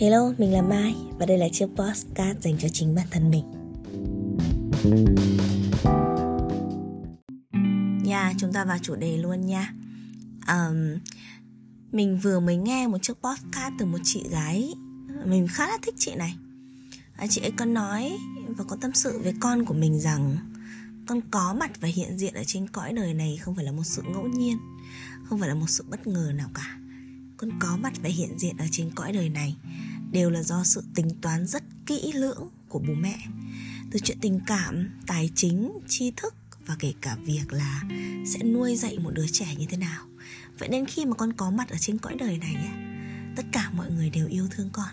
Hello, mình là Mai và đây là chiếc podcast dành cho chính bản thân mình. Nha, chúng ta vào chủ đề luôn nha. Um, mình vừa mới nghe một chiếc podcast từ một chị gái mình khá là thích chị này à, chị ấy có nói và có tâm sự với con của mình rằng con có mặt và hiện diện ở trên cõi đời này không phải là một sự ngẫu nhiên không phải là một sự bất ngờ nào cả con có mặt và hiện diện ở trên cõi đời này đều là do sự tính toán rất kỹ lưỡng của bố mẹ. Từ chuyện tình cảm, tài chính, tri thức và kể cả việc là sẽ nuôi dạy một đứa trẻ như thế nào. Vậy nên khi mà con có mặt ở trên cõi đời này tất cả mọi người đều yêu thương con.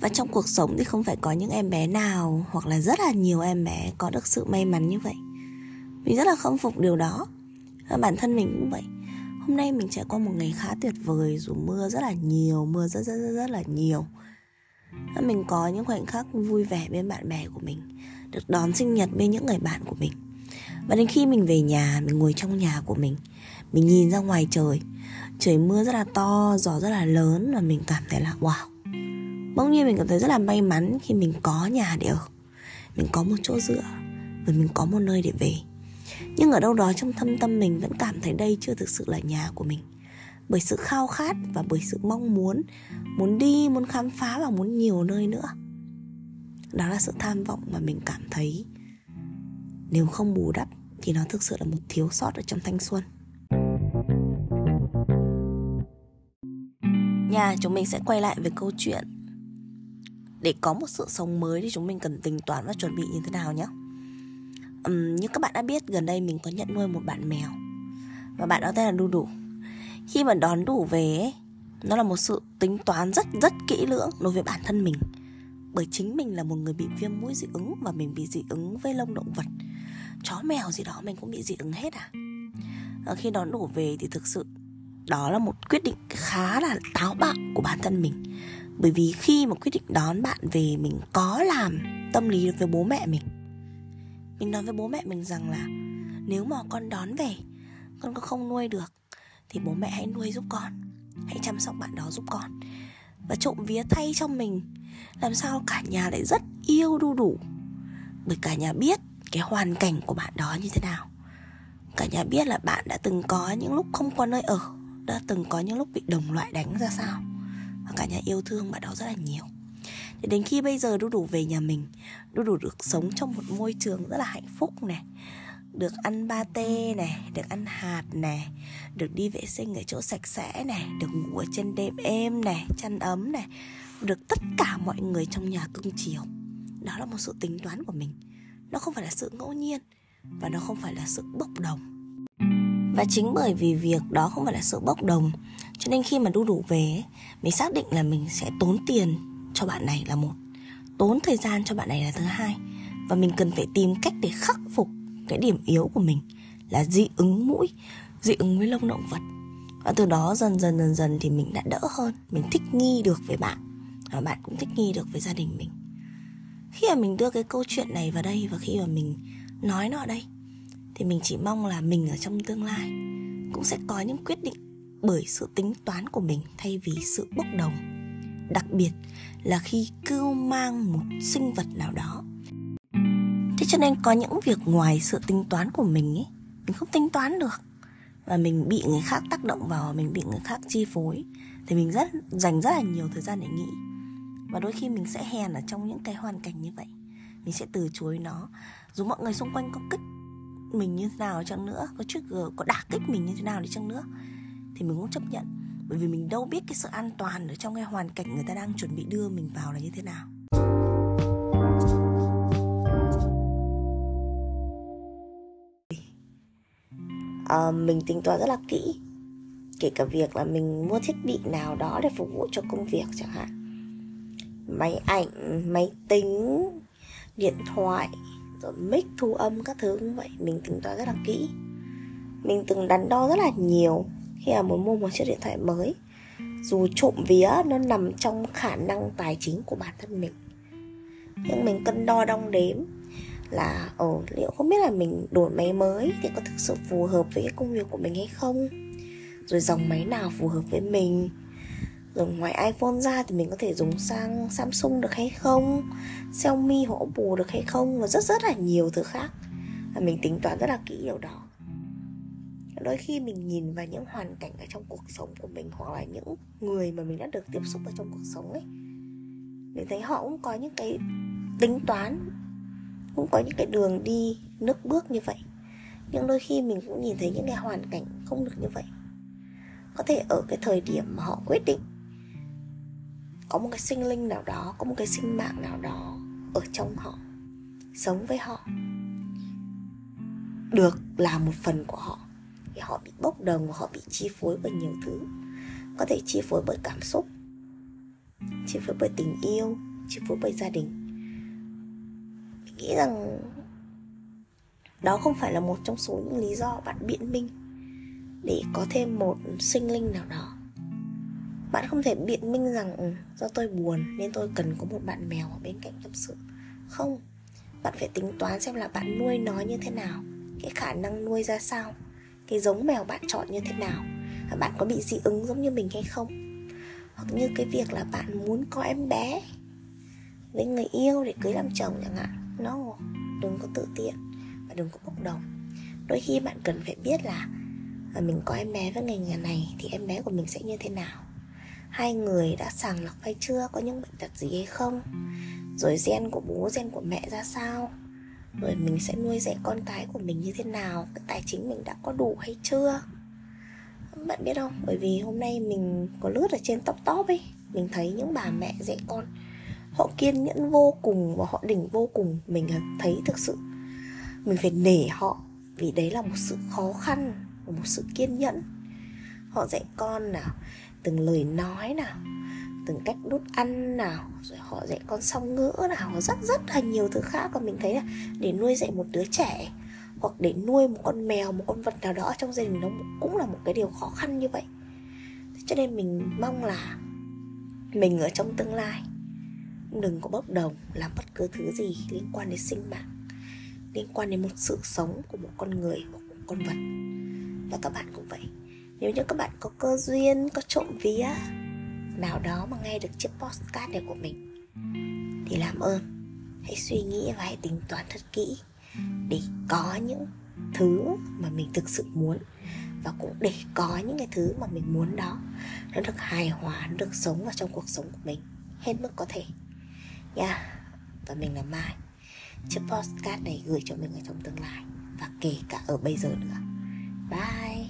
Và trong cuộc sống thì không phải có những em bé nào hoặc là rất là nhiều em bé có được sự may mắn như vậy. Mình rất là khâm phục điều đó. Và bản thân mình cũng vậy hôm nay mình trải qua một ngày khá tuyệt vời dù mưa rất là nhiều mưa rất rất rất, rất là nhiều. Mình có những khoảnh khắc vui vẻ bên bạn bè của mình được đón sinh nhật bên những người bạn của mình. Và đến khi mình về nhà mình ngồi trong nhà của mình mình nhìn ra ngoài trời. Trời mưa rất là to gió rất là lớn và mình cảm thấy là wow. Bỗng nhiên mình cảm thấy rất là may mắn khi mình có nhà để ở. Mình có một chỗ dựa và mình có một nơi để về nhưng ở đâu đó trong thâm tâm mình vẫn cảm thấy đây chưa thực sự là nhà của mình. Bởi sự khao khát và bởi sự mong muốn muốn đi, muốn khám phá và muốn nhiều nơi nữa. Đó là sự tham vọng mà mình cảm thấy. Nếu không bù đắp thì nó thực sự là một thiếu sót ở trong thanh xuân. Nhà chúng mình sẽ quay lại với câu chuyện. Để có một sự sống mới thì chúng mình cần tính toán và chuẩn bị như thế nào nhé um, như các bạn đã biết gần đây mình có nhận nuôi một bạn mèo. Và bạn đó tên là đu đủ khi mà đón đủ về ấy, nó là một sự tính toán rất rất kỹ lưỡng đối với bản thân mình. Bởi chính mình là một người bị viêm mũi dị ứng và mình bị dị ứng với lông động vật. Chó mèo gì đó mình cũng bị dị ứng hết à? Và khi đón đủ về thì thực sự đó là một quyết định khá là táo bạo của bản thân mình. Bởi vì khi mà quyết định đón bạn về mình có làm tâm lý với bố mẹ mình mình nói với bố mẹ mình rằng là nếu mà con đón về, con có không nuôi được, thì bố mẹ hãy nuôi giúp con. Hãy chăm sóc bạn đó giúp con. Và trộm vía thay cho mình. Làm sao cả nhà lại rất yêu đu đủ. Bởi cả nhà biết cái hoàn cảnh của bạn đó như thế nào. Cả nhà biết là bạn đã từng có những lúc không có nơi ở, đã từng có những lúc bị đồng loại đánh ra sao. Và cả nhà yêu thương bạn đó rất là nhiều thì đến khi bây giờ đu đủ về nhà mình, đu đủ được sống trong một môi trường rất là hạnh phúc này, được ăn ba tê này, được ăn hạt này, được đi vệ sinh ở chỗ sạch sẽ này, được ngủ ở trên đệm êm này, chăn ấm này, được tất cả mọi người trong nhà cưng chiều. Đó là một sự tính toán của mình. Nó không phải là sự ngẫu nhiên và nó không phải là sự bốc đồng. Và chính bởi vì việc đó không phải là sự bốc đồng, cho nên khi mà đu đủ về mình xác định là mình sẽ tốn tiền cho bạn này là một. Tốn thời gian cho bạn này là thứ hai. Và mình cần phải tìm cách để khắc phục cái điểm yếu của mình là dị ứng mũi, dị ứng với lông động vật. Và từ đó dần dần dần dần thì mình đã đỡ hơn. Mình thích nghi được với bạn. Và bạn cũng thích nghi được với gia đình mình. Khi mà mình đưa cái câu chuyện này vào đây và khi mà mình nói nó ở đây, thì mình chỉ mong là mình ở trong tương lai cũng sẽ có những quyết định bởi sự tính toán của mình thay vì sự bốc đồng đặc biệt là khi cưu mang một sinh vật nào đó. Thế cho nên có những việc ngoài sự tính toán của mình ấy mình không tính toán được. Và mình bị người khác tác động vào, mình bị người khác chi phối, thì mình rất, dành rất là nhiều thời gian để nghĩ. Và đôi khi mình sẽ hèn ở trong những cái hoàn cảnh như vậy. Mình sẽ từ chối nó. Dù mọi người xung quanh có kích mình như thế nào chăng nữa, có trigger, có đả kích mình như thế nào đi chăng nữa, thì mình cũng chấp nhận bởi vì mình đâu biết cái sự an toàn ở trong cái hoàn cảnh người ta đang chuẩn bị đưa mình vào là như thế nào. À, mình tính toán rất là kỹ. Kể cả việc là mình mua thiết bị nào đó để phục vụ cho công việc chẳng hạn. Máy ảnh máy tính điện thoại rồi mic thu âm các thứ cũng vậy. Mình tính toán rất là kỹ. Mình từng đắn đo rất là nhiều khi mà muốn mua một chiếc điện thoại mới. Dù trộm vía, nó nằm trong khả năng tài chính của bản thân mình. Nhưng mình cân đo đong đếm là ở liệu không biết là mình đổi máy mới thì có thực sự phù hợp với cái công việc của mình hay không? Rồi dòng máy nào phù hợp với mình? Rồi ngoài iPhone ra thì mình có thể dùng sang Samsung được hay không? Xiaomi hoặc Oppo được hay không? Và rất rất là nhiều thứ khác. Và mình tính toán rất là kỹ điều đó đôi khi mình nhìn vào những hoàn cảnh ở trong cuộc sống của mình hoặc là những người mà mình đã được tiếp xúc ở trong cuộc sống ấy, mình thấy họ cũng có những cái tính toán, cũng có những cái đường đi nước bước như vậy. Nhưng đôi khi mình cũng nhìn thấy những cái hoàn cảnh không được như vậy. Có thể ở cái thời điểm mà họ quyết định có một cái sinh linh nào đó, có một cái sinh mạng nào đó ở trong họ, sống với họ, được là một phần của họ vì họ bị bốc đồng họ bị chi phối bởi nhiều thứ. Có thể chi phối bởi cảm xúc chi phối bởi tình yêu chi phối bởi gia đình. Mình nghĩ rằng đó không phải là một trong số những lý do bạn biện minh để có thêm một sinh linh nào đó. Bạn không thể biện minh rằng ừ, do tôi buồn nên tôi cần có một bạn mèo ở bên cạnh tâm sự. Không bạn phải tính toán xem là bạn nuôi nó như thế nào cái khả năng nuôi ra sao cái giống mèo bạn chọn như thế nào? Bạn có bị dị ứng giống như mình hay không? Hoặc như cái việc là bạn muốn có em bé với người yêu để cưới làm chồng chẳng hạn. No, đừng có tự tiện và đừng có bốc đồng. Đôi khi bạn cần phải biết là à, mình có em bé với người nhà này thì em bé của mình sẽ như thế nào? Hai người đã sàng lọc hay chưa? Có những bệnh tật gì hay không? Rồi gen của bố, gen của mẹ ra sao? Rồi mình sẽ nuôi dạy con cái của mình như thế nào, cái tài chính mình đã có đủ hay chưa? Bạn biết không? Bởi vì hôm nay mình có lướt ở trên top top ấy, mình thấy những bà mẹ dạy con, họ kiên nhẫn vô cùng và họ đỉnh vô cùng. Mình thấy thực sự mình phải nể họ vì đấy là một sự khó khăn, một sự kiên nhẫn. Họ dạy con nào, từng lời nói nào từng cách đút ăn nào, rồi họ dạy con song ngữ nào rất rất là nhiều thứ khác. Và mình thấy là để nuôi dạy một đứa trẻ, hoặc để nuôi một con mèo, một con vật nào đó trong gia đình nó cũng là một cái điều khó khăn như vậy. Cho nên mình mong là mình ở trong tương lai, đừng có bốc đồng làm bất cứ thứ gì liên quan đến sinh mạng, liên quan đến một sự sống của một con người hoặc một con vật. Và các bạn cũng vậy. Nếu như các bạn có cơ duyên, có trộm vía nào đó mà nghe được chiếc postcard này của mình, thì làm ơn. Hãy suy nghĩ và hãy tính toán thật kỹ để có những thứ mà mình thực sự muốn. Và cũng để có những cái thứ mà mình muốn đó, nó được hài hòa, nó được sống vào trong cuộc sống của mình hết mức có thể. Nha yeah. và mình là mai. Chiếc postcard này gửi cho mình ở trong tương lai và kể cả ở bây giờ nữa. Bye.